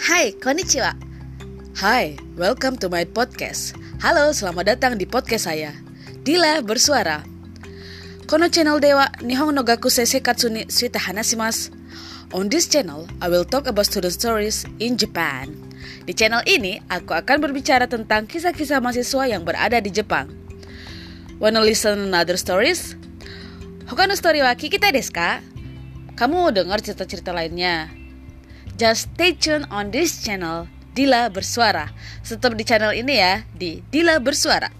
Hai, konnichiwa. Hai, welcome to my podcast. Halo, selamat datang di podcast saya. Dila bersuara. Kono channel dewa Nihon no gaku seisekatsu ni suite hanashimasu. On this channel, I will talk about student stories in Japan. Di channel ini, aku akan berbicara tentang kisah-kisah mahasiswa yang berada di Jepang. Wanna listen another stories? Hokano story wa kita desu ka? Kamu dengar cerita-cerita lainnya? Just stay tune on this channel Dila Bersuara. Tetap di channel ini ya, di Dila Bersuara.